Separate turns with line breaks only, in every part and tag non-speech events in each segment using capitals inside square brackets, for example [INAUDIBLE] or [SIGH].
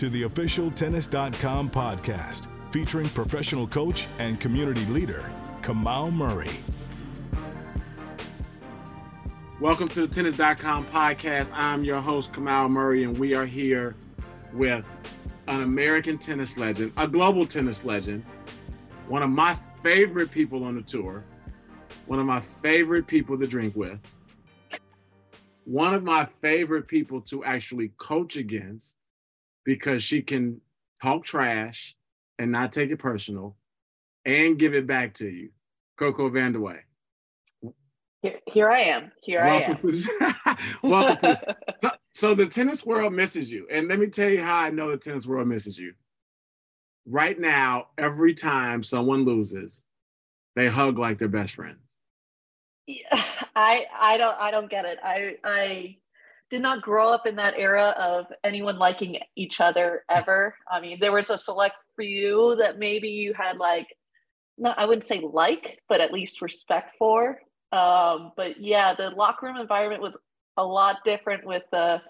to the official Tennis.com podcast featuring professional coach and community leader, Kamal Murray.
Welcome to the Tennis.com podcast. I'm your host, Kamal Murray, and we are here with an American tennis legend, a global tennis legend, one of my favorite people on the tour, one of my favorite people to drink with, one of my favorite people to actually coach against because she can talk trash and not take it personal and give it back to you. Coco Vandeweghe.
Here, here I am. Here welcome I am.
To, [LAUGHS] welcome to. So, so the tennis world misses you, and let me tell you how I know the tennis world misses you. Right now, every time someone loses, they hug like they're best friends.
Yeah, [LAUGHS] I I don't I don't get it. I I did not grow up in that era of anyone liking each other ever. I mean, there was a select few that maybe you had like, no, I wouldn't say like, but at least respect for. Um, but yeah, the locker room environment was a lot different with the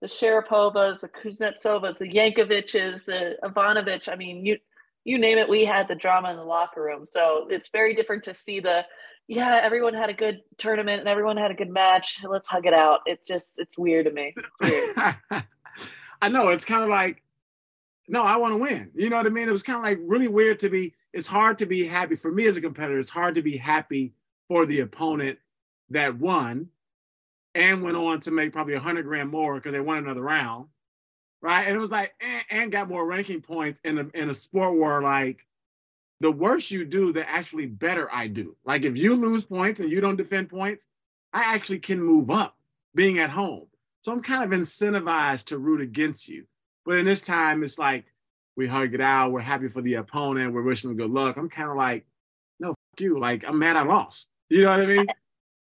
the Sharapovas, the Kuznetsovas, the Jankoviches, the Ivanovic. I mean, you you name it, we had the drama in the locker room. So it's very different to see the yeah, everyone had a good tournament and everyone had a good match. Let's hug it out. It just it's weird to me. Weird. [LAUGHS]
I know it's kind of like, no, I want to win. You know what I mean? It was kind of like really weird to be. It's hard to be happy for me as a competitor. It's hard to be happy for the opponent that won and went on to make probably a hundred grand more because they won another round, right? And it was like and, and got more ranking points in a in a sport where like the worse you do, the actually better I do. Like if you lose points and you don't defend points, I actually can move up being at home. So I'm kind of incentivized to root against you. But in this time, it's like we hug it out. We're happy for the opponent. We're wishing them good luck. I'm kind of like, no, fuck you. Like I'm mad I lost. You know what I mean?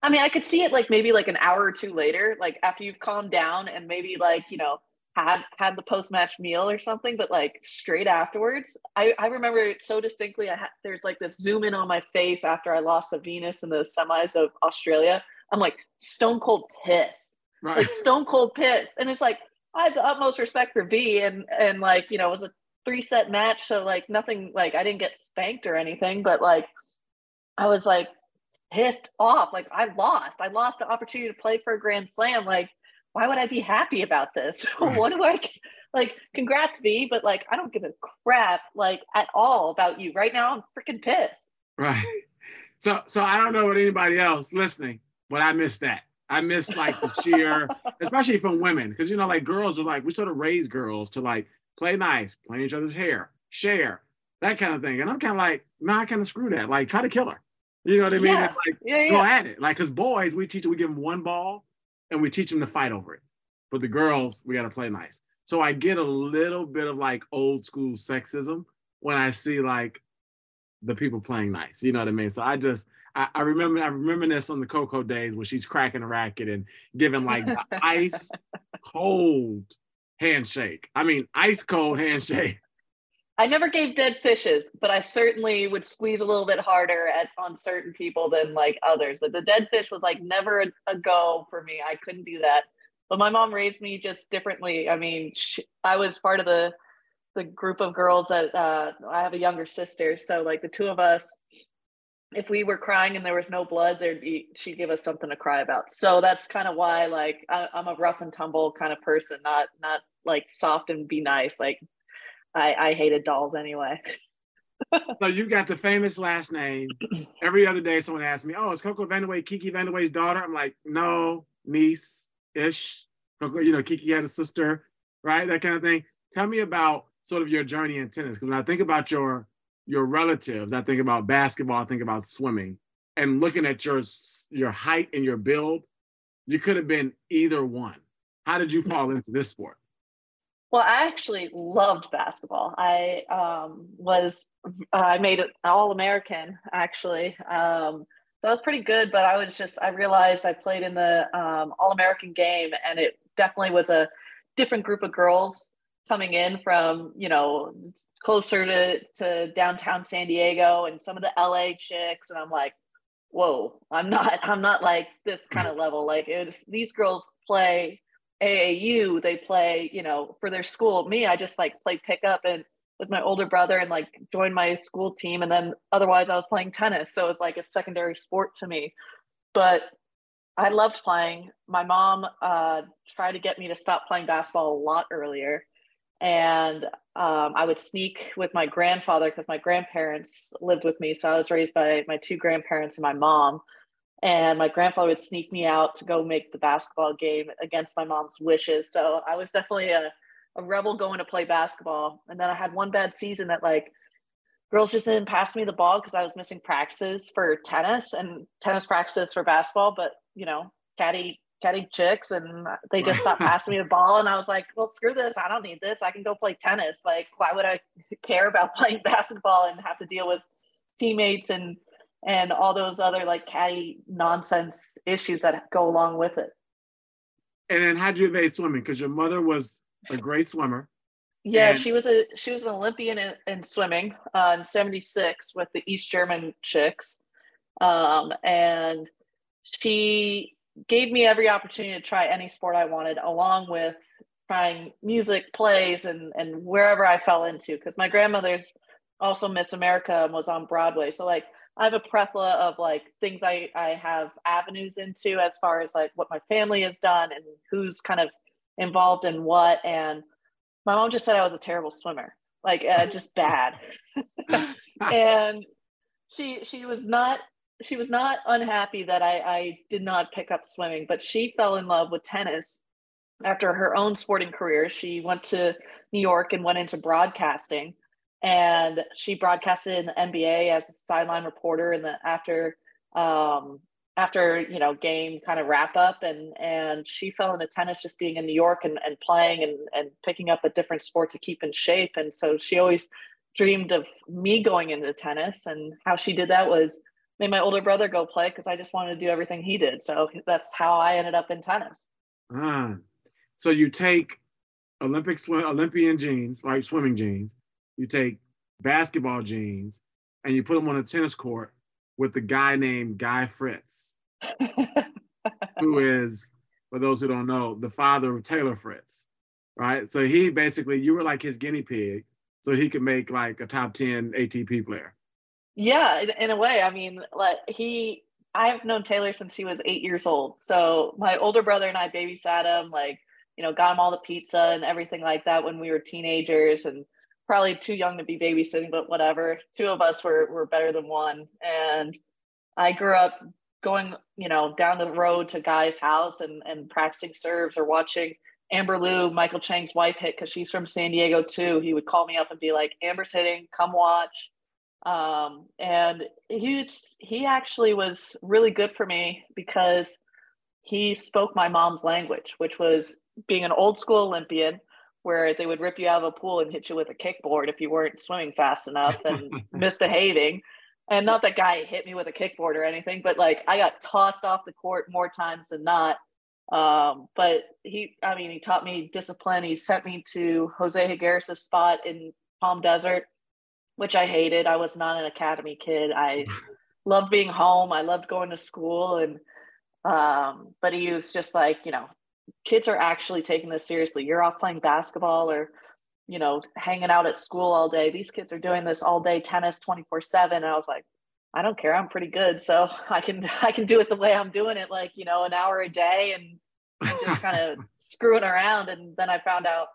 I mean, I could see it like maybe like an hour or two later, like after you've calmed down and maybe like, you know, had had the post match meal or something, but like straight afterwards, I, I remember it so distinctly. I had there's like this zoom in on my face after I lost to Venus in the semis of Australia. I'm like stone cold pissed, right. like stone cold pissed, and it's like I have the utmost respect for V, and and like you know it was a three set match, so like nothing like I didn't get spanked or anything, but like I was like pissed off, like I lost, I lost the opportunity to play for a Grand Slam, like why would I be happy about this? [LAUGHS] Hmm. what do I like? Congrats, V, but like I don't give a crap like at all about you right now. I'm freaking pissed.
Right. So so I don't know what anybody else listening, but I miss that. I miss like the cheer, [LAUGHS] especially from women, because you know, like girls are like we sort of raise girls to like play nice, play each other's hair, share, that kind of thing. And I'm kind of like, nah, I kind of screw that. Like, try to kill her. You know what I mean? Yeah. Like, yeah, yeah. go at it. Like, cause boys, we teach, we give them one ball and we teach them to fight over it. But the girls, we got to play nice. So I get a little bit of like old school sexism when I see like the people playing nice. You know what I mean? So I just I, I remember I remember this on the Coco days where she's cracking a racket and giving like the [LAUGHS] ice cold handshake. I mean ice cold handshake.
I never gave dead fishes, but I certainly would squeeze a little bit harder at on certain people than like others. But the dead fish was like never a, a go for me. I couldn't do that. But my mom raised me just differently. I mean, she, I was part of the the group of girls that uh, I have a younger sister, so like the two of us, if we were crying and there was no blood, there'd be she'd give us something to cry about. So that's kind of why like I, I'm a rough and tumble kind of person, not not like soft and be nice. Like I, I hated dolls anyway.
so you got the famous last name. [CLEARS THROAT] Every other day, someone asks me, "Oh, is Coco Vandeweghe Kiki Vandeweghe's daughter?" I'm like, "No, niece ish." Coco, you know, Kiki had a sister, right? That kind of thing. Tell me about sort of your journey in tennis, because when I think about your your relatives, I think about basketball, I think about swimming, and looking at your your height and your build, you could have been either one. How did you [LAUGHS] fall into this sport?
Well, I actually loved basketball. I um, was uh, I made it all American actually. Um, so I was pretty good, but I was just I realized I played in the um, all American game, and it definitely was a different group of girls coming in from you know closer to to downtown San Diego and some of the LA chicks, and I'm like, whoa, I'm not I'm not like this kind of level. Like it's these girls play AAU, they play, you know, for their school. Me, I just like play pickup and with my older brother and like joined my school team. And then otherwise I was playing tennis. So it was like a secondary sport to me. But I loved playing. My mom uh, tried to get me to stop playing basketball a lot earlier. And um, I would sneak with my grandfather because my grandparents lived with me. So I was raised by my two grandparents and my mom and my grandfather would sneak me out to go make the basketball game against my mom's wishes. So I was definitely a, a rebel going to play basketball. And then I had one bad season that like girls just didn't pass me the ball because I was missing practices for tennis and tennis practices for basketball. But you know, catty catty chicks and they just stopped passing me the ball and I was like, well, screw this. I don't need this. I can go play tennis. Like, why would I [LAUGHS] care about [LAUGHS] playing basketball and have to deal with teammates and and all those other like catty nonsense issues that go along with it.
And then how'd you evade swimming? Because your mother was a great swimmer.
Yeah, and- she was a she was an Olympian in, in swimming uh, in '76 with the East German chicks, um, and she gave me every opportunity to try any sport I wanted, along with trying music, plays, and and wherever I fell into. Because my grandmother's also Miss America and was on Broadway, so like I have a plethora of like things I, I have avenues into as far as like what my family has done and who's kind of involved in what. And my mom just said I was a terrible swimmer, like uh, [LAUGHS] just bad. and she she was not she was not unhappy that I, I did not pick up swimming, but she fell in love with tennis after her own sporting career. She went to New York and went into broadcasting and she broadcasted in the NBA as a sideline reporter in the after um, after you know game kind of wrap up and and she fell into tennis just being in New York and, and playing and and picking up a different sport to keep in shape and so she always dreamed of me going into tennis and how she did that was made my older brother go play because I just wanted to do everything he did so that's how I ended up in tennis.
Ah, so you take Olympic swim Olympian genes, right? Swimming genes you take basketball genes and you put them on a tennis court with the guy named Guy Fritz, [LAUGHS] who is, for those who don't know, the father of Taylor Fritz, right? So he basically, you were like his guinea pig, so he could make like a top 10 ATP player.
Yeah, in, in a way. I mean, like he, I've known Taylor since he was eight years old. So my older brother and I babysat him, like, you know, got him all the pizza and everything like that when we were teenagers. And probably too young to be babysitting, but whatever. Two of us were were better than one. And I grew up going, you know, down the road to Guy's house and and practicing serves or watching Amber Liu, Michael Chang's wife, hit because she's from San Diego too. He would call me up and be like, "Amber's hitting, come watch." Um, and he was, he actually was really good for me because he spoke my mom's language, which was being an old school Olympian, where they would rip you out of a pool and hit you with a kickboard if you weren't swimming fast enough and [LAUGHS] misbehaving. And not that guy hit me with a kickboard or anything, but like I got tossed off the court more times than not. Um, but he, I mean, he taught me discipline. He sent me to Jose Higueras' spot in Palm Desert, which I hated. I was not an academy kid. I loved being home. I loved going to school and um, but he was just like, you know, kids are actually taking this seriously. You're off playing basketball or, you know, hanging out at school all day. These kids are doing this all day tennis 24 seven. And I was like, I don't care. I'm pretty good. So [LAUGHS] I can, I can do it the way I'm doing it, like, you know, an hour a day and, and just kind of [LAUGHS] screwing around. And then I found out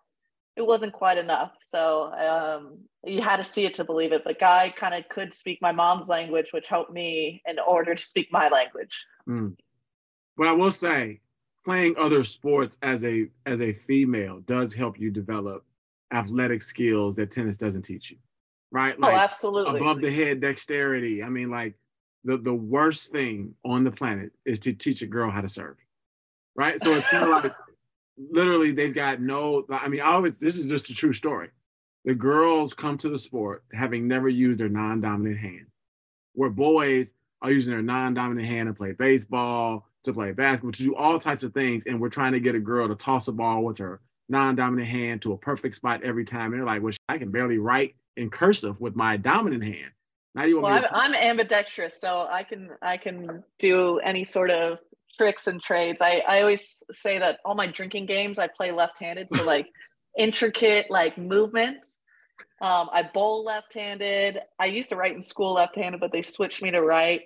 it wasn't quite enough. So um, you had to see it to believe it. But Guy kind of could speak my mom's language, which helped me in order to speak my language.
Mm. But I will say, playing other sports as a as a female does help you develop athletic skills that tennis doesn't teach you right
oh, like oh absolutely
above the head dexterity i mean like the the worst thing on the planet is to teach a girl how to serve right so it's kind of like [LAUGHS] literally they've got no. I mean, I always this is just a true story. The girls come to the sport having never used their non-dominant hand, where boys are using their non-dominant hand to play baseball, to play basketball, to do all types of things. And we're trying to get a girl to toss a ball with her non-dominant hand to a perfect spot every time. And they're like, well, I can barely write in cursive with my dominant hand.
Now you want well, I'm, I'm ambidextrous, so I can I can do any sort of tricks and trades. I, I always say that all my drinking games I play left-handed, so like [LAUGHS] intricate like movements. Um, I bowl left-handed. I used to write in school left-handed, but they switched me to right.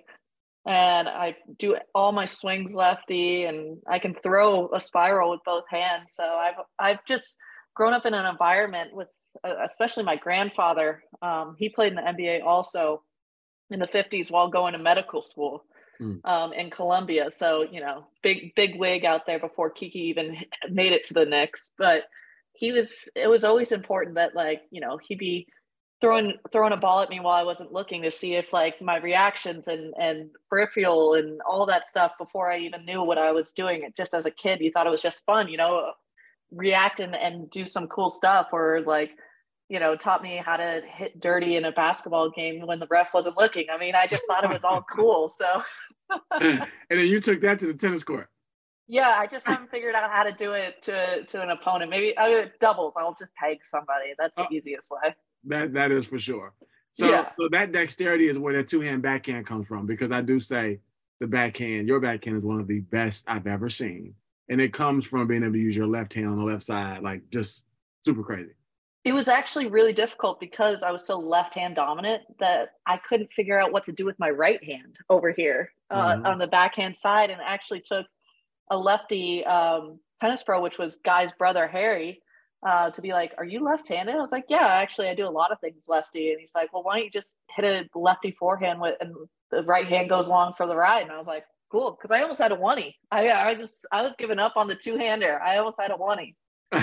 And I do all my swings lefty, and I can throw a spiral with both hands. So I've I've just grown up in an environment with, uh, especially my grandfather. Um, he played in the NBA also in the 50s while going to medical school mm. um, in Columbia. So, you know, big, big wig out there before Kiki even made it to the Knicks. But he was, it was always important that, like, you know, he'd be throwing throwing a ball at me while I wasn't looking to see if like my reactions and and peripheral and all that stuff before I even knew what I was doing. It just as a kid, you thought it was just fun, you know, react and, and do some cool stuff or like you know, taught me how to hit dirty in a basketball game when the ref wasn't looking. I mean, I just thought it was all [LAUGHS] cool. So, [LAUGHS]
and then you took that to the tennis court.
Yeah, I just haven't figured out how to do it to to an opponent. Maybe I mean, doubles. I'll just peg somebody. That's the oh, easiest way.
That that is for sure. So yeah. so that dexterity is where that two hand backhand comes from because I do say the backhand, your backhand is one of the best I've ever seen, and it comes from being able to use your left hand on the left side, like just super crazy.
It was actually really difficult because I was so left hand dominant that I couldn't figure out what to do with my right hand over here uh, mm-hmm. on the backhand side, and actually took a lefty um, tennis pro, which was Guy's brother Harry, uh, to be like, "Are you left-handed?" I was like, "Yeah, actually, I do a lot of things lefty." And he's like, "Well, why don't you just hit a lefty forehand with, and the right hand goes along for the ride?" And I was like, "Cool," because I almost had a one I I just I was giving up on the two-hander. I almost had a one [LAUGHS]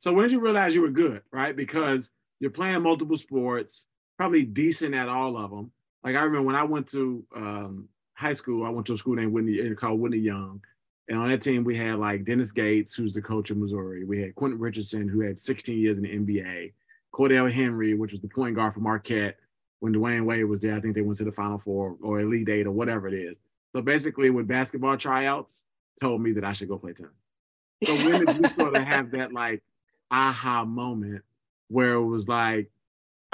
So when did you realize you were good, right? Because you're playing multiple sports, probably decent at all of them. Like I remember when I went to um, high school, I went to a school named Whitney, uh, called Whitney Young. And on that team, we had like Dennis Gates, who's the coach of Missouri. We had Quentin Richardson, who had 16 years in the NBA. Cordell Henry, which was the point guard for Marquette. When Dwyane Wade was there, I think they went to the Final Four or Elite Eight or whatever it is. So basically, with basketball tryouts, told me that I should go play tennis. So when did you sort of have that like aha moment where it was like,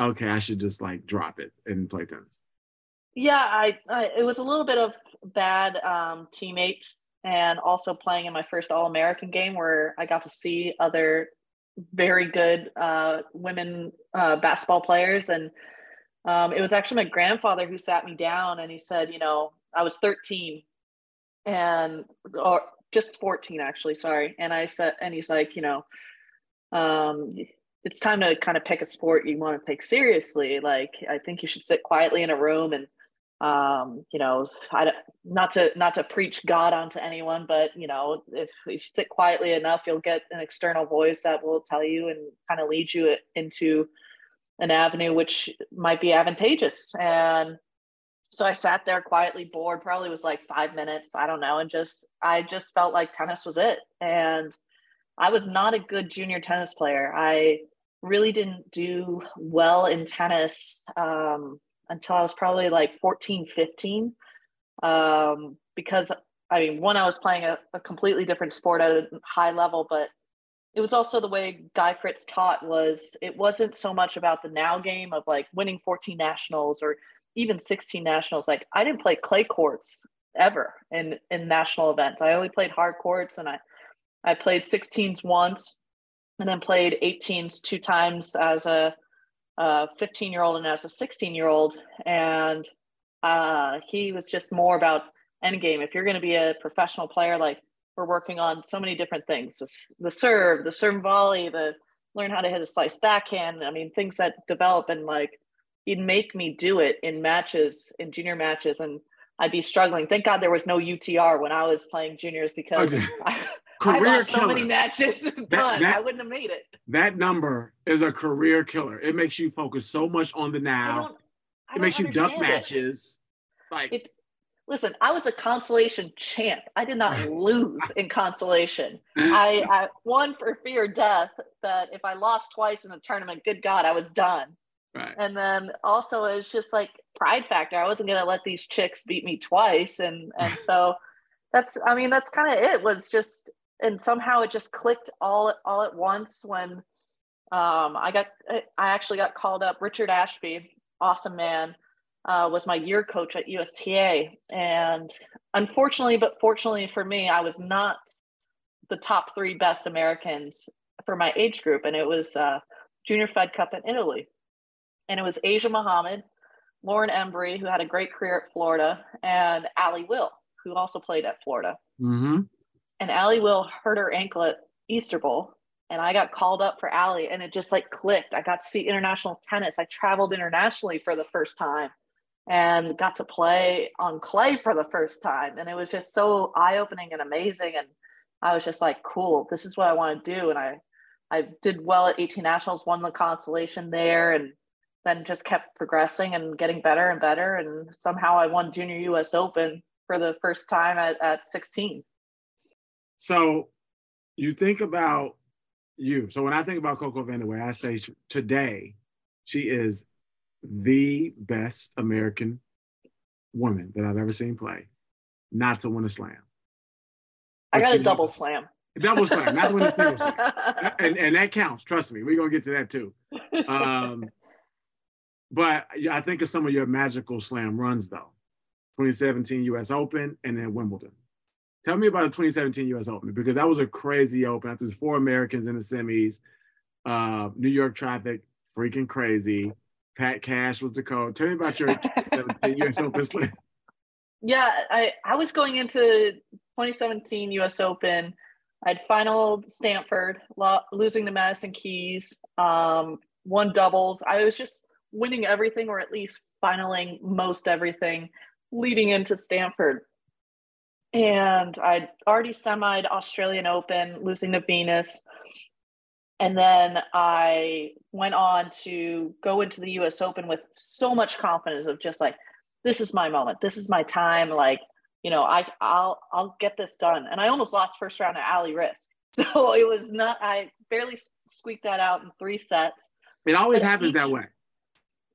okay, I should just like drop it and play tennis?
Yeah, I, I it was a little bit of bad um, teammates and also playing in my first All American game where I got to see other very good uh, women uh, basketball players. And um, it was actually my grandfather who sat me down and he said, you know, I was 13 and or just 14 actually, sorry. And I said, and he's like, you know, um, it's time to kind of pick a sport you want to take seriously. Like, I think you should sit quietly in a room and, um, you know, I, not to, not to preach God onto anyone, but you know, if you sit quietly enough, you'll get an external voice that will tell you and kind of lead you into an avenue which might be advantageous. And so I sat there quietly bored, probably was like five minutes, I don't know, and just I just felt like tennis was it. And I was not a good junior tennis player. I really didn't do well in tennis um, until I was probably like 14, 15, um, because I mean, one, I was playing a, a completely different sport at a high level, but it was also the way Guy Fritz taught was it wasn't so much about the now game of like winning 14 nationals or even 16 nationals. Like I didn't play clay courts ever in in national events. I only played hard courts and I I played 16s once and then played 18s two times as a, 15 year old and as a 16 year old. And uh, he was just more about end game. If you're going to be a professional player, like we're working on so many different things the, the serve, the serve volley, the learn how to hit a slice backhand. I mean, things that develop and like he'd make me do it in matches, in junior matches. And I'd be struggling. Thank God there was no UTR when I was playing juniors because okay. [LAUGHS] I, career I lost killer. so many matches [LAUGHS] that, that, I wouldn't have made it.
That number is a career killer. It makes you focus so much on the now. it makes you duck matches. Like it,
listen, I was a consolation champ. I did not [LAUGHS] lose in consolation. I, I won for fear of death that if I lost twice in a tournament, good God, I was done. Right. And then also it's just like pride factor. I wasn't gonna let these chicks beat me twice. And and [LAUGHS] so that's I mean, that's kind of it was just and somehow it just clicked all all at once when um, I got I actually got called up. Richard Ashby, awesome man, uh, was my year coach at USTA, and unfortunately, but fortunately for me, I was not the top three best Americans for my age group, and it was uh, Junior Fed Cup in Italy, and it was Asia Muhammad, Lauren Embree, who had a great career at Florida, and Allie Will, who also played at Florida.
Mm-hmm
and Allie Will hurt her ankle at Easter Bowl. And I got called up for Allie and it just like clicked. I got to see international tennis. I traveled internationally for the first time and got to play on clay for the first time. And it was just so eye opening and amazing. And I was just like, cool, this is what I want to do. And I, I did well at 18 nationals, won the consolation there, and then just kept progressing and getting better and better. And somehow I won Junior US Open for the first time at, at 16.
So you think about you. So when I think about Coco Vandeweghe, I say today she is the best American woman that I've ever seen play, not to win a slam.
But I got a double [LAUGHS] slam.
Double slam, not to win a single slam. [LAUGHS] And, and that counts. Trust me, we're gonna get to that too. Um, but I think of some of your magical slam runs though. 2017 US Open and then Wimbledon. Tell me about the 2017 U.S. Open because that was a crazy Open. After four Americans in the semis, uh, New York traffic, freaking crazy. Pat Cash was the coach. Tell me about your 2017 U.S. Open slam. [LAUGHS]
Yeah, I, I was going into 2017 U.S. Open. I'd final Stanford, lo- losing to Madison Keys, um, won doubles. I was just winning everything, or at least finaling most everything, leading into Stanford and I'd already semied Australian Open, losing to Venus. And then I went on to go into the US Open with so much confidence of just like, this is my moment. This is my time. Like, you know, I I'll I'll get this done. And I almost lost first round at Ali Riske. [LAUGHS] So it was not I barely squeaked that out in three sets.
It always happens each, that way.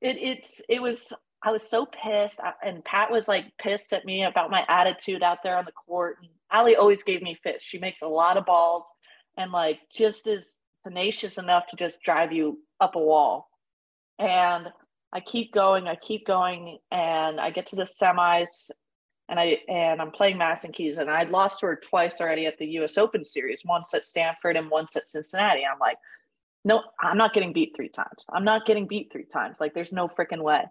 It it's it was I was so pissed. And Pat was like pissed at me about my attitude out there on the court. And Allie always gave me fits. She makes a lot of balls and like just is tenacious enough to just drive you up a wall. And I keep going, I keep going, and I get to the semis and I and I'm playing Madison Keys and I'd lost to her twice already at the US Open series, once at Stanford and once at Cincinnati. I'm like, no, I'm not getting beat three times. I'm not getting beat three times. Like there's no freaking way.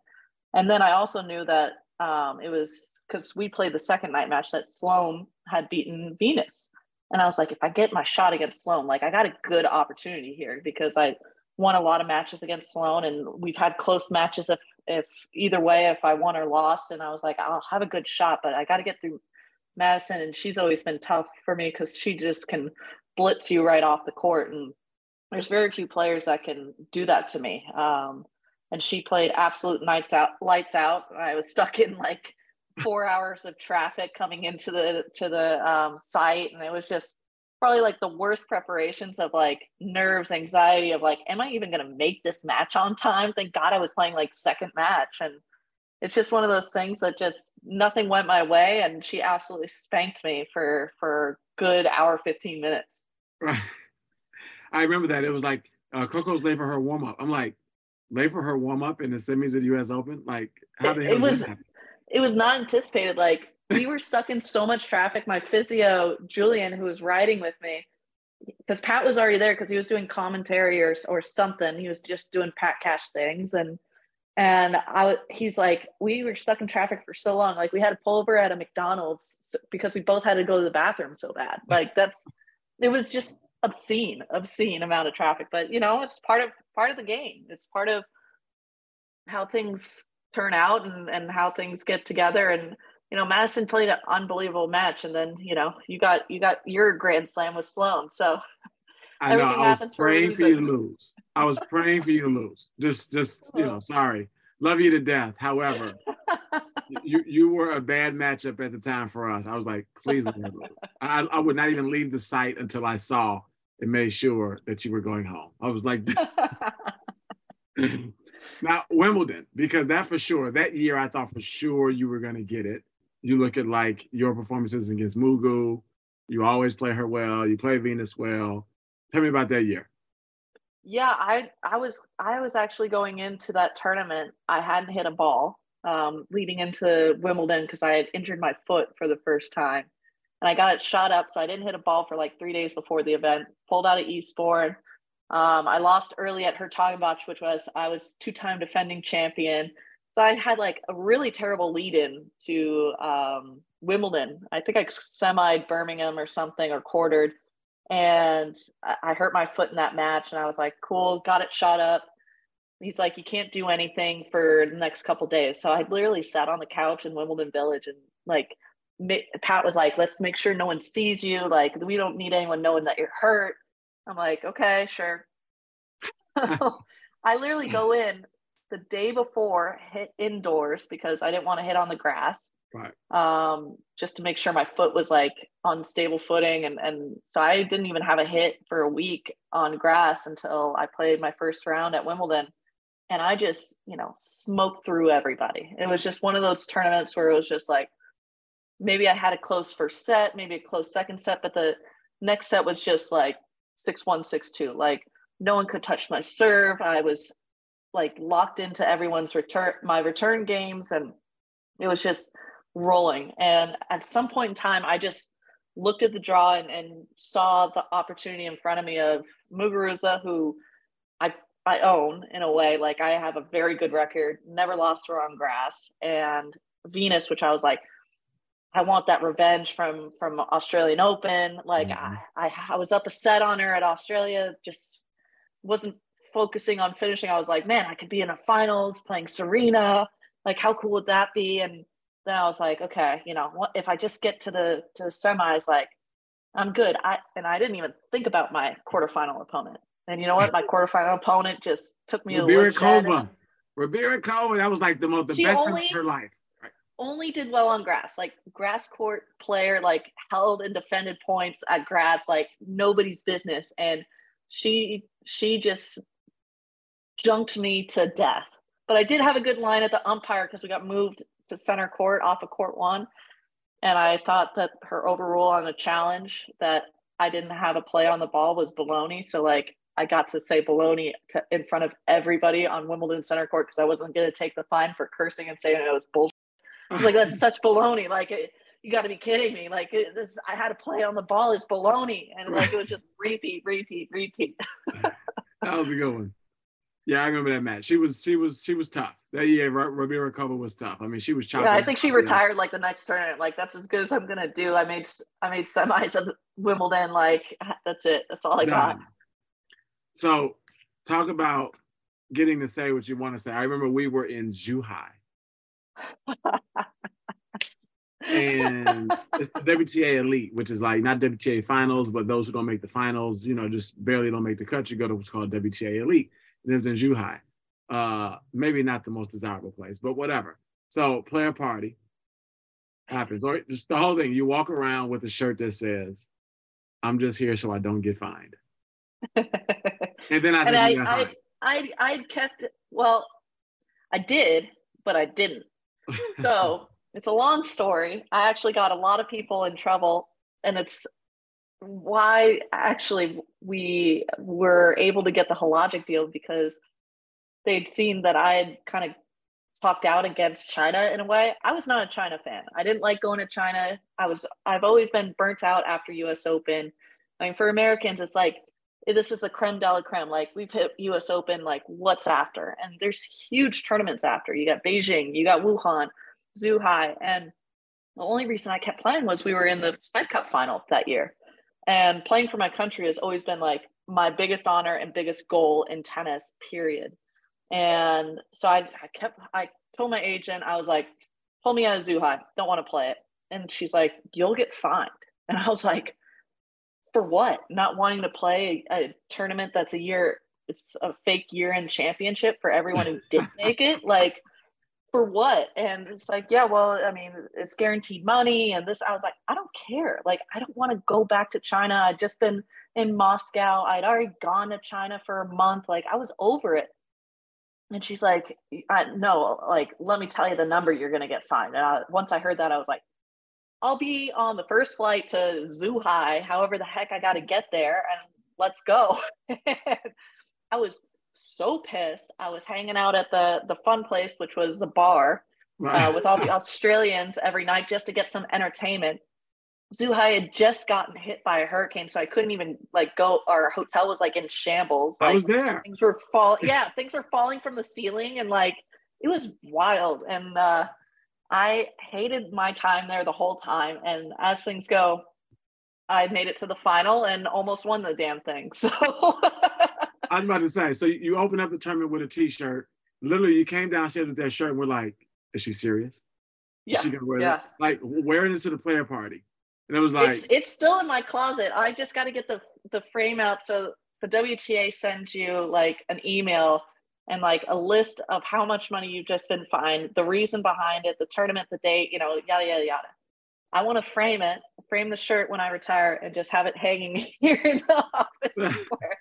And then I also knew that um, it was because we played the second night match that Sloane had beaten Venus. And I was like, if I get my shot against Sloane, like I got a good opportunity here because I won a lot of matches against Sloane and we've had close matches if if either way, if I won or lost. And I was like, I'll have a good shot, but I got to get through Madison. And she's always been tough for me because she just can blitz you right off the court. And there's very few players that can do that to me. Um, and she played absolute nights out lights out i was stuck in like four hours of traffic coming into the to the um, site and it was just probably like the worst preparations of like nerves anxiety of like am i even going to make this match on time thank god i was playing like second match and it's just one of those things that just nothing went my way, and she absolutely spanked me for for good hour fifteen minutes.
Right. [LAUGHS] I remember that. It was like uh, Coco's late for her warm up. I'm like, late for her warm up in the semis of the U.S. Open. Like, how the
It-
hell
it was- it was not anticipated. Like we were stuck in so much traffic. My physio, Julian, who was riding with me, because Pat was already there because he was doing commentary or or something. He was just doing Pat Cash things, and and I he's like, we were stuck in traffic for so long. Like we had to pull over at a McDonald's because we both had to go to the bathroom so bad. Like that's it was just obscene, obscene amount of traffic. But you know, it's part of part of the game. It's part of how things turn out and, and how things get together and you know madison played an unbelievable match and then you know you got you got your grand slam with Sloane so
I know. I was
for
praying for you to lose. I was praying for you to lose. Just, just you know, sorry. Love you to death. However, [LAUGHS] you you were a bad matchup at the time for us. I was like, please let me lose. I, I would not even leave the site until I saw and made sure that you were going home. I was like, [LAUGHS] now Wimbledon, because that for sure, that year I thought for sure you were going to get it. You look at like your performances against Mugu. You always play her well. You play Venus well. Tell me about that year.
yeah i i was i was actually going into that tournament i hadn't hit a ball um, leading into wimbledon because i had injured my foot for the first time and i got it shot up so i didn't hit a ball for like three days before the event. Pulled out of eastbourne. Um, i lost early at hertogenbosch which was i was two-time defending champion. So i had like a really terrible lead in to um, wimbledon. I think i semied birmingham or something or quartered. And I hurt my foot in that match, and I was like, "Cool, got it shot up." He's like, "You can't do anything for the next couple days." So I literally sat on the couch in Wimbledon Village, and like Pat was like, "Let's make sure no one sees you. Like, we don't need anyone knowing that you're hurt." I'm like, "Okay, sure." [LAUGHS] I literally go in the day before, hit indoors because I didn't want to hit on the grass
Right.
um, just to make sure my foot was like on stable footing. And, and so I didn't even have a hit for a week on grass until I played my first round at Wimbledon. And I just, you know, smoked through everybody. It was just one of those tournaments where it was just like, maybe I had a close first set, maybe a close second set, but the next set was just like six one, six two. Like no one could touch my serve. I was like locked into everyone's return, my return games, and it was just rolling. And at some point in time, I just looked at the draw and, and saw the opportunity in front of me of Muguruza, who I I own in a way. Like I have a very good record, never lost her on grass, and Venus, which I was like, I want that revenge from from Australian Open. Like
Mhm.
I, I I was up a set on her at Australia, just wasn't focusing on finishing. I was like, man, I could be in a finals playing Serena. Like, how cool would that be? And then I was like, okay, you know, what if I just get to the to the semis, like I'm good. I and I didn't even think about my quarterfinal opponent. And you know what? My quarterfinal opponent just took me to the woodshed.
Rybarikova. Rybarikova, that was like the most the
She
best
only-
of her life.
Only did well on grass. Like grass court player, like held and defended points at grass, like nobody's business. And she she just junked me to death. But I did have a good line at the umpire because we got moved to center court off of court one. And I thought that her overrule on a challenge that I didn't have a play on the ball was baloney. So like I got to say baloney to, in front of everybody on Wimbledon center court because I wasn't going to take the fine for cursing and saying it was bullshit. I was like, that's such baloney. Like, it, you got to be kidding me. Like, it, this, I had to play on the ball is baloney, and like it was just repeat, repeat, repeat. [LAUGHS]
that was a good one. Yeah, I remember that match. She was she was she was tough. That year, Ra- Rybarikova was tough. I mean, she was chopping.
Yeah, I think she retired like the next tournament. Like, that's as good as I'm gonna do. I made I made semis at Wimbledon. Like, [LAUGHS] that's it. That's all I got.
So, talk about getting to say what you want to say. I remember we were in Zhuhai. And it's the WTA Elite, which is like not WTA Finals, but those who don't make the finals, you know, just barely don't make the cut. You go to what's called WTA Elite. And it was in Zhuhai. Uh, maybe not the most desirable place, but whatever. So player party happens, or just the whole thing. You walk around with a shirt that says, "I'm just here so I don't get fined," [LAUGHS] and then I
and I, I. I, I kept well, I did, but I didn't. [LAUGHS] so it's a long story. I actually got a lot of people in trouble, and it's why actually we were able to get the Hologic deal because they'd seen that I had kind of talked out against China in a way. I was not a China fan. I didn't like going to China. I was I've always been burnt out after US Open. I mean for Americans it's like this is the creme de la creme. Like we've hit US Open, like what's after? And there's huge tournaments after. You got Beijing, you got Wuhan, Zhuhai. And the only reason I kept playing was we were in the Fed Cup final that year. And playing for my country has always been like my biggest honor and biggest goal in tennis, period. And so I, I kept, I told my agent, I was like, pull me out of Zhuhai, don't want to play it. And she's like, you'll get fined. And I was like, for what? Not wanting to play a, tournament that's a year, it's a fake year in championship for everyone who did [LAUGHS] make it. Like, for what? And it's like, yeah, well, I mean, it's guaranteed money and this. I was like, I don't care. Like, I don't want to go back to China. I'd just been in Moscow. I'd already gone to China for a month. Like, I was over it. And she's like, no, like, let me tell you the number you're going to get fined. And I, once I heard that, I was like, I'll be on the first flight to Zhuhai, however the heck I got to get there, and let's go. [LAUGHS] I was so pissed. I was hanging out at the the fun place, which was the bar, uh, with all the [LAUGHS] Australians every night just to get some entertainment. Zhuhai had just gotten hit by a hurricane, so I couldn't even like go. Our hotel was like in shambles. Like,
I was there.
Things were fall. Yeah, things were falling from the ceiling, and like it was wild. And uh, I hated my time there the whole time. And as things go, I made it to the final and almost won the damn thing. [LAUGHS] So
I was about to say, so you open up the tournament with a t-shirt. Literally, you came downstairs with that shirt. And we're like, is she serious? Is
yeah,
she gonna wear
yeah.
it? Like wearing it to the player party. And it was like,
it's it's still in my closet. I just got to get the the frame out. So the WTA sends you like an email and like a list of how much money you've just been fined, the reason behind it, the tournament, the date, you know, yada yada yada. I want to frame it, frame the shirt when I retire, and just have it hanging [LAUGHS] here in the office [LAUGHS] somewhere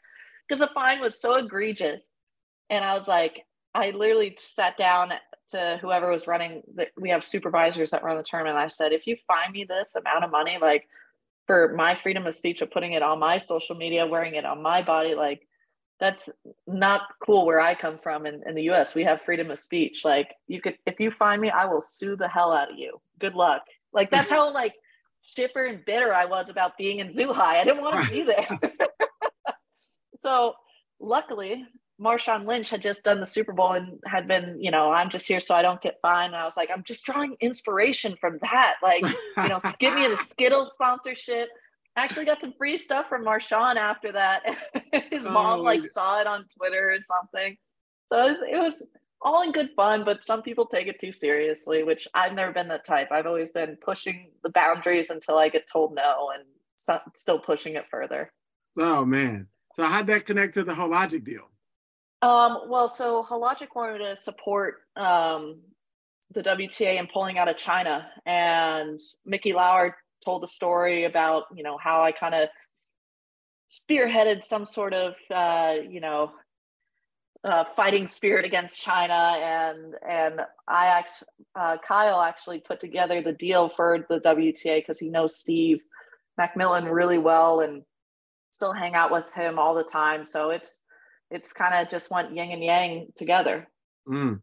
because the fine was so egregious. And I was like, I literally sat down to whoever was running. The, we have supervisors that run the tournament. I said, if you find me this amount of money, like for my freedom of speech of putting it on my social media, wearing it on my body, like that's not cool where I come from in, in the US. We have freedom of speech. Like you could if you find me, I will sue the hell out of you. Good luck. Like that's how [LAUGHS] like chipper and bitter I was about being in Zhuhai. I didn't want to be there. [LAUGHS] so luckily Marshawn Lynch had just done the Super Bowl and had been, you know, I'm just here so I don't get fined. And I was like, I'm just drawing inspiration from that. Like, you know, give me the Skittles sponsorship. Actually got some free stuff from Marshawn after that. [LAUGHS] His mom
Oh,
like
yeah.
saw it on Twitter or something. So it was, it was all in good fun, but some people take it too seriously, which I've never been that type. I've always been pushing the boundaries until I get told no and so, still pushing it further.
oh man. So how'd that connect to the Hologic deal?
Um, well, so Hologic wanted to support um, the WTA in pulling out of China, and Micky Lawler told the story about you know how I kind of spearheaded some sort of uh, you know uh, fighting spirit against China, and and I act uh, Kyle actually put together the deal for the WTA because he knows Steve Macmillan really well and still hang out with him all the time. So it's it's kind of just went yin and yang together.
Mm.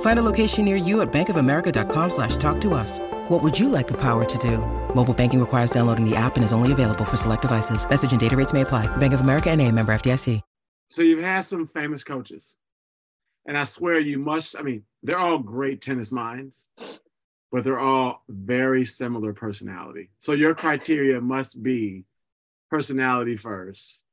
Find a location near you at bankofamerica.com slash talk to us. What would you like the power to do? Mobile banking requires downloading the app and is only available for select devices. Message and data rates may apply. Bank of America and a member FDIC.
So you've had some famous coaches, and I swear you must. I mean, they're all great tennis minds, but they're all very similar personality. So your criteria must be personality first,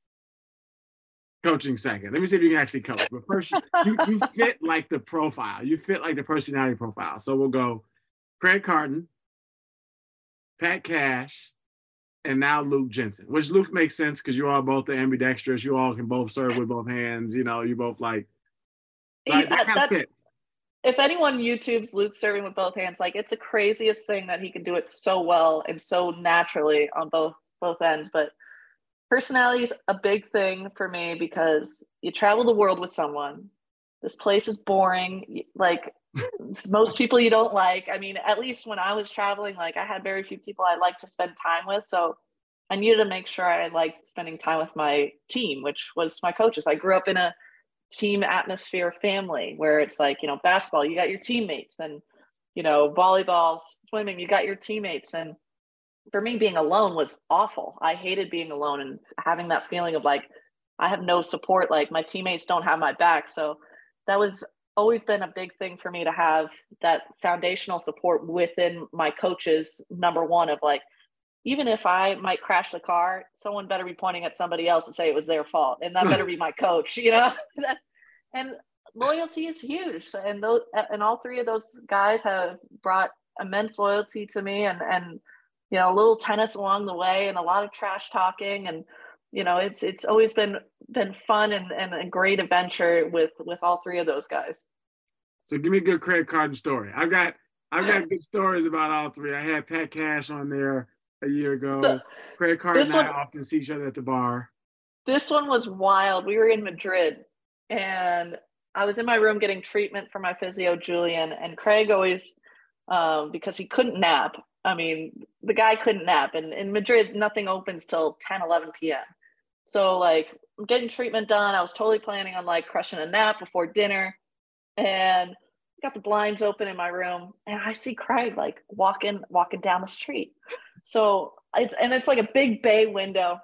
coaching second. Let me see if you can actually coach. But first, you, you, fit like the profile. You fit like the personality profile. So we'll go Craig Kardon, Pat Cash, and now Luke Jensen, which Luke makes sense because you are both the ambidextrous. You all can both serve with both hands. You know, you both like. like
Yeah,
that kind of
that-
fits.
if anyone YouTube's Luke serving with both hands, like it's the craziest thing that he can do it so well and so naturally on both both ends. But personality is a big thing for me because you travel the world with someone. This place is boring. Like [LAUGHS] most people you don't like. I mean, at least when I was traveling, like I had very few people I like to spend time with. So I needed to make sure I liked spending time with my team, which was my coaches. I grew up in a team atmosphere family where it's like, you know, basketball, you got your teammates, and, you know, volleyball, swimming, you got your teammates. And for me, being alone was awful. I hated being alone and having that feeling of like, I have no support, like my teammates don't have my back. So that was always been a big thing for me to have that foundational support within my coaches. Number one, of like, even if I might crash the car, someone better be pointing at somebody else and say it was their fault, and that better be my coach. [LAUGHS] You know, [LAUGHS] and loyalty is huge. And those and all three of those guys have brought immense loyalty to me, and and you know, a little tennis along the way, and a lot of trash talking, and you know, it's it's always been been fun and, and a great adventure with with all three of those guys.
So give me a good Craig Kardon story. I've got I've got [LAUGHS] good stories about all three. I had Pat Cash on there a year ago.
So,
Craig Kardon
this
and I often see each other at the bar.
this one was wild. We were in Madrid and I was in my room getting treatment for my physio, Julian, and Craig always, um, because he couldn't nap. I mean, the guy couldn't nap. And in Madrid, nothing opens till 10, 11 p.m. So, like, I'm getting treatment done. I was totally planning on like crushing a nap before dinner. And got the blinds open in my room and I see Craig like walking walking down the street. So it's and it's like a big bay window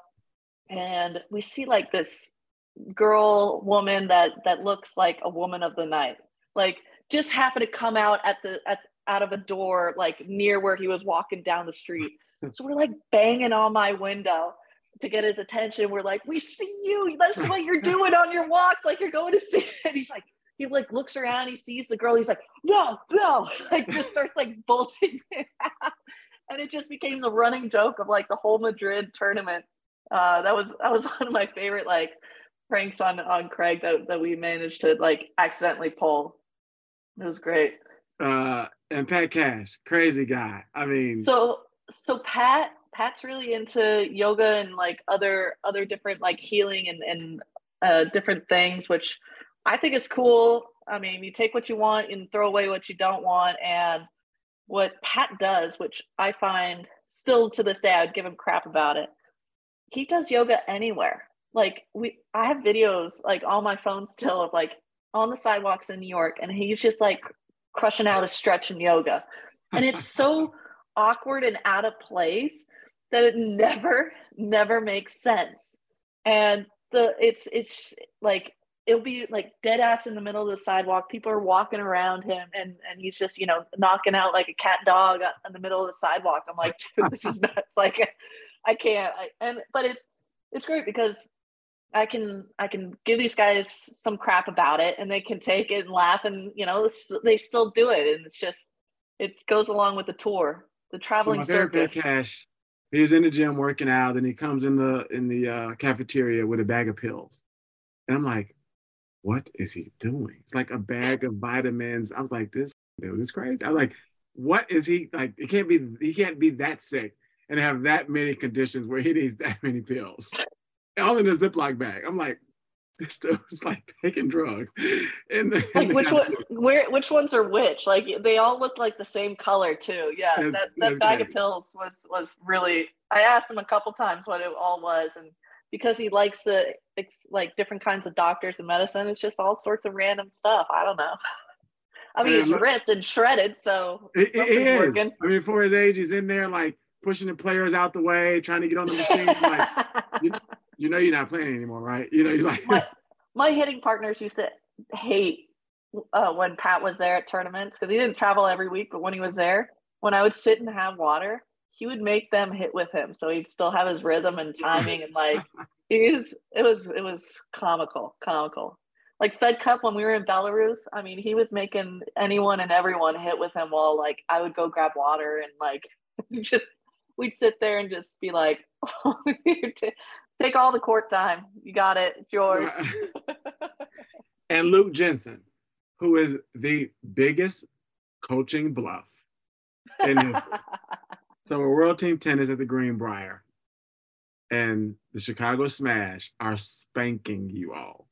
and we see like this girl woman that that looks like a woman of the night like just happened to come out at the at out of a door like near where he was walking down the street. [LAUGHS] So we're like banging on my window to get his attention. We're like we see you. That's what you're doing on your walks. Like you're going to see [LAUGHS] and he's like he like looks around. He sees the girl. He's like no no. [LAUGHS] Like just starts like bolting and it just became the running joke of like the whole madrid tournament. Uh, that was that was one of my favorite like pranks on on Craig that, that we managed to like accidentally pull. It was great.
Uh, and Pat Cash, crazy guy. I mean,
So so Pat Pat's really into yoga and like other other different like healing and and uh, different things, which I think is cool. I mean, you take what you want and throw away what you don't want. And what Pat does, which I find still to this day, I'd give him crap about it. He does yoga anywhere. Like we, I have videos like on my phone still of like on the sidewalks in New York, and he's just like crushing out a stretch in yoga, and it's so [LAUGHS] awkward and out of place that it never, never makes sense. And the it's it's like it'll be like dead ass in the middle of the sidewalk. People are walking around him, and and he's just you know knocking out like a cat dog in the middle of the sidewalk. I'm like, [LAUGHS] dude, this is nuts. Like, I can't. I, and but it's it's great because I can I can give these guys some crap about it, and they can take it and laugh, and you know they still do it, and it's just it goes along with the tour, the traveling
Pat
circus.
Cash, he was in the gym working out, and he comes in the in the uh, cafeteria with a bag of pills, and I'm like, what is he doing? It's like a bag of vitamins. I was like, this dude is crazy. I was like, what is he like? It can't be he can't be that sick and have that many conditions where he needs that many pills, all in a Ziploc bag. I'm like, this dude is like taking drugs. In the, in
Like [LAUGHS] which one? Where which ones are which? Like they all look like the same color too. Yeah, that that bag of pills was was really. I asked him a couple times what it all was, and because he likes the like different kinds of doctors and medicine, it's just all sorts of random stuff. I don't know. [LAUGHS] I mean,
Man,
he's ripped and shredded, so
It, it is.
working.
I mean, for his age, he's in there like pushing the players out the way, trying to get on the [LAUGHS] machine. like, you, you know, you're not playing anymore, right? You know, you're like,
my my hitting partners used to hate uh, when Pat was there at tournaments because he didn't travel every week, but when he was there, when I would sit and have water, he would make them hit with him, so he'd still have his rhythm and timing, and like [LAUGHS] was, it was, it was comical, comical. Like Fed Cup when we were in Belarus, I mean, he was making anyone and everyone hit with him while like I would go grab water and like [LAUGHS] just we'd sit there and just be like, [LAUGHS] take all the court time. You got it. It's yours. [LAUGHS]
and Luke Jensen, who is the biggest coaching bluff in [LAUGHS] so we're World Team Tennis at the Greenbrier, and the Chicago Smash are spanking you all.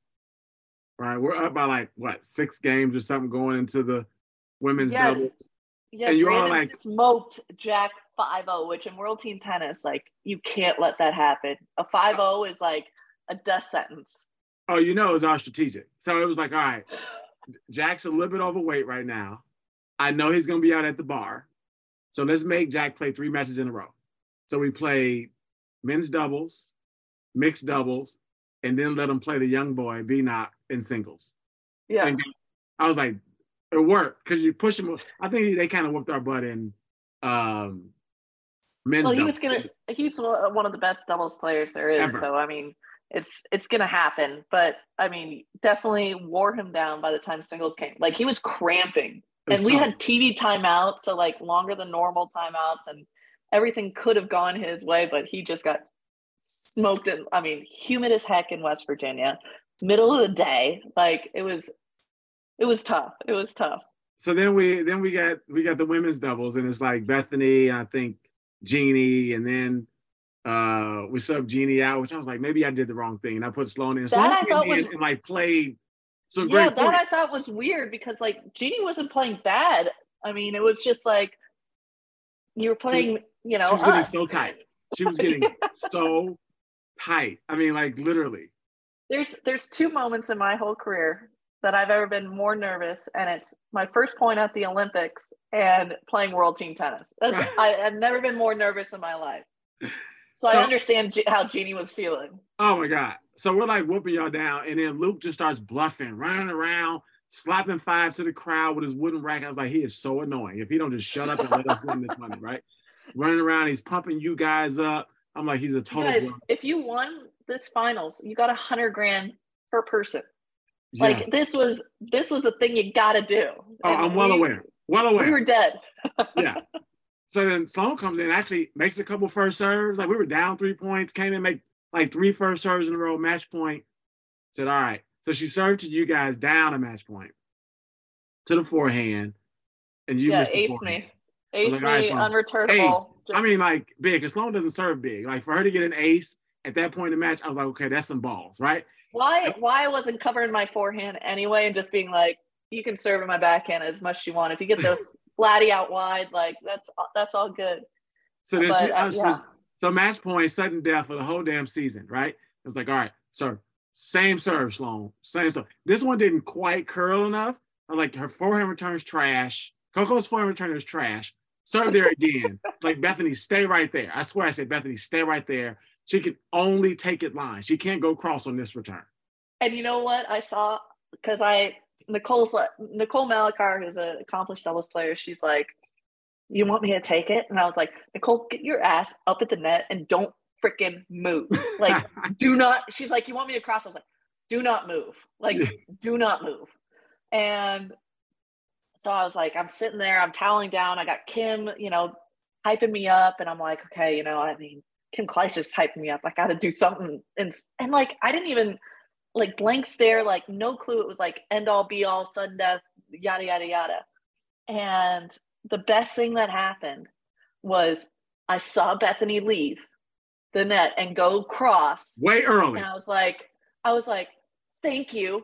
Right, we're up by like what six games or something going into the women's
Yeah.
doubles.
Yeah,
And you all like-
smoked Jack 5-0, which in World Team Tennis, like you can't let that happen. A 5-0 is like a death sentence.
Oh, you know, it was all strategic. So it was like, all right, [LAUGHS] Jack's a little bit overweight right now. I know he's going to be out at the bar. So let's make Jack play three matches in a row. So we played men's doubles, mixed doubles, and then let him play the young boy, B Knock, in singles.
Yeah.
And I was like, it worked because you push him. I think they kind of whooped our butt in um, men's
Well, he was gonna. He's one uh, one of the best doubles players there is.
Ever.
So I mean, it's it's gonna happen. But I mean, definitely wore him down by the time singles came. Like he was cramping,
was
and we had TV timeouts, so like longer than normal timeouts, and everything could have gone his way, but he just got smoked. And I mean, humid as heck in West Virginia, middle of the day. Like it was, it was tough. It was tough.
so then we then we got we got the women's doubles and it's like Bethanie, I think Jeannie, and then uh we subbed Jeannie out, which I was like, maybe I did the wrong thing. And I put Sloane in.
That
Sloane
I thought
in
was-
and like played so
yeah, that
point.
I thought was weird because like Jeannie wasn't playing bad. I mean, it was just like you were playing, you know,
she was getting so tight. She was getting [LAUGHS] so tight. I mean, like literally.
There's there's two moments in my whole career that I've ever been more nervous, and it's my first point at the Olympics and playing world team tennis. That's I, I've never been more nervous in my life. So,
So-
I understand G- how Jeannie was feeling.
Oh my God. So we're like whooping y'all down. And then Luke just starts bluffing, running around, slapping five to the crowd with his wooden racket. I was like, he is so annoying. If he don't just shut up and let us win this money, right? Running around, he's pumping you guys up. I'm like, he's a
You
total
guys, if you won this finals, you got a hundred grand per person.
Yeah.
Like this was this was a thing you got to do.
oh,
And
I'm well
we-
aware. Well aware.
We were dead. [LAUGHS]
yeah. So then Sloane comes in, actually makes a couple first serves. Like we were down three points, came in, make like three first serves in a row, match point. Said, all right. So she served to you guys down a match point to the forehand. And you
yeah,
missed
ace me, ace
like, right,
me, unreturnable.
Ace. I mean, like big, because Sloane doesn't serve big. Like for her to get an ace at that point in the match, I was like, okay, that's some balls, right?
Why why I wasn't covering my forehand anyway, and just being like, you can serve in my backhand as much as you want. If you get the [LAUGHS] flatty out wide, like that's that's all good.
So
But,
she,
uh, yeah.
so match point, sudden death for the whole damn season, right? It was like, all right, serve, same serve, Sloane, same serve. This one didn't quite curl enough. I was like, her forehand returns trash. Coco's forehand return is trash. Serve there again. [LAUGHS] like Bethanie, stay right there. I swear I said, Bethanie, stay right there. She can only take it line. She can't go cross on this return.
And you know what I saw because I Nicole's like Nicole Melichar, who's an accomplished doubles player. She's like, "You want me to take it?" And I was like, "Nicole, get your ass up at the net and don't freaking move. [LAUGHS] Like, do not." She's like, "You want me to cross?" I was like, "Do not move. Like, do not move." And so I was like, I'm sitting there, I'm toweling down. I got Kim, you know, hyping me up, and I'm like, okay, you know, I mean, Kim Clijsters is hyping me up. I got to do something, and and like I didn't even like blank stare, like no clue. It was like end all be all, sudden death, yada yada yada. And the best thing that happened was I saw Bethanie leave the net and go cross.
Way early.
And I was like, I was like, thank you.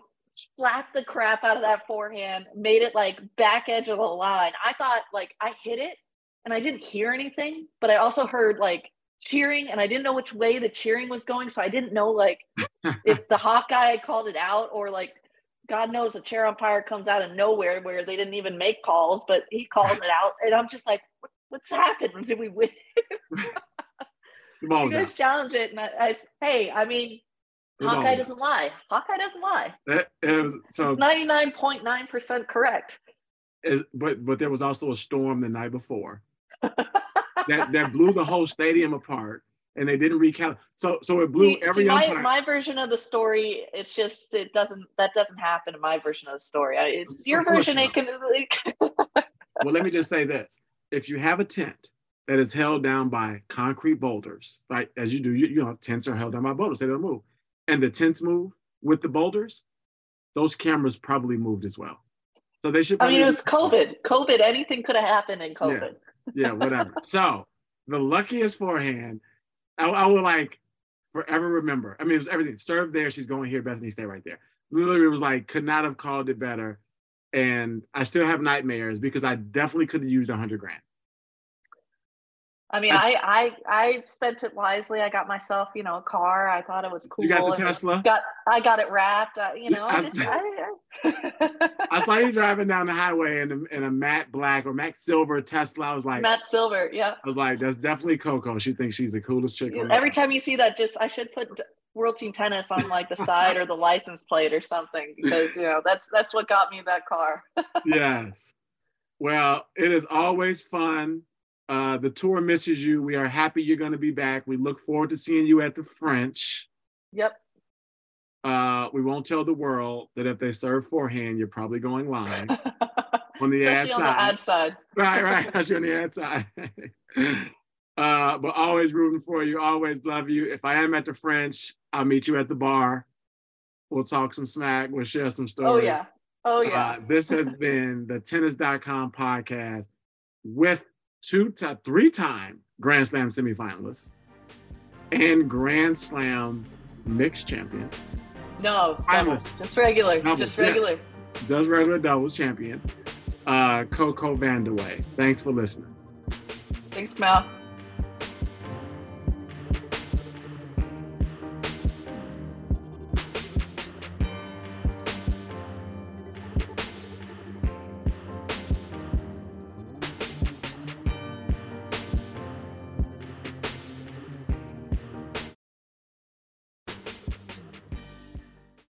Slapped the crap out of that forehand, made it like back edge of the line. I thought like I hit it and I didn't hear anything, but I also heard like cheering and I didn't know which way the cheering was going. So I didn't know like if the [LAUGHS] Hawkeye called it out or like God knows a chair umpire comes out of nowhere where they didn't even make calls, but he calls it out. And I'm just like, what, what's happened? Did we win? You guys challenge it. And I, I hey, I mean, Hawkeye doesn't lie. Hawkeye doesn't lie.
It, it was, so
It's ninety nine point nine percent correct.
is, but but there was also a storm the night before [LAUGHS] that that blew the whole stadium apart, and they didn't recount. So so it blew
See,
every
see, my, my version of the story, it's just it doesn't that doesn't happen in my version of the story. I, it's your version.
not.
It can. It, [LAUGHS]
well, let me just say this: if you have a tent that is held down by concrete boulders, right, as you do, you, you know, tents are held down by boulders; they don't move, and the tents move with the boulders. Those cameras probably moved as well, so they should.
I mean, it was COVID. COVID. Anything could have happened in COVID.
yeah, whatever. so the luckiest forehand, I, I will like forever remember. I mean, it was everything. Serve there, she's going here. Bethanie, stay right there. Literally, it was like could not have called it better. And I still have nightmares because I definitely could have used a hundred grand.
I mean, I, I I spent it wisely. I got myself, you know, a car. I thought it was cool.
You got the Tesla?
Got I got it wrapped. Uh, you know,
I
I just,
see.
I, I,
I saw you driving down the highway in a, in a matte black or matte silver Tesla. I was like,
Matt Silver. Yeah.
I was like, that's definitely Coco. She thinks she's the coolest chick. on
Every time you see that, just I should put World Team Tennis on like the side or the license plate or something because you know that's that's what got me that car. [LAUGHS]
yes. Well, it is always fun. Uh, the tour misses you. We are happy you're going to be back. We look forward to seeing you at the French.
Yep.
Uh, we won't tell the world that if they serve forehand, you're probably going live [LAUGHS] on the ad
Especially on the ad side.
right, right. That's on the ad side. [LAUGHS] uh, but always rooting for you. Always love you. If I am at the French, I'll meet you at the bar. We'll talk some smack. We'll share some stories.
Oh yeah. Oh yeah.
Uh, this has been the tennis.com podcast with two to three time Grand Slam semifinalists and Grand Slam mixed champion,
no,
finalist.
just regular.
Double,
Just regular.
does regular doubles champion, uh, Coco Vandeweghe. Thanks for listening.
Thanks, Mal.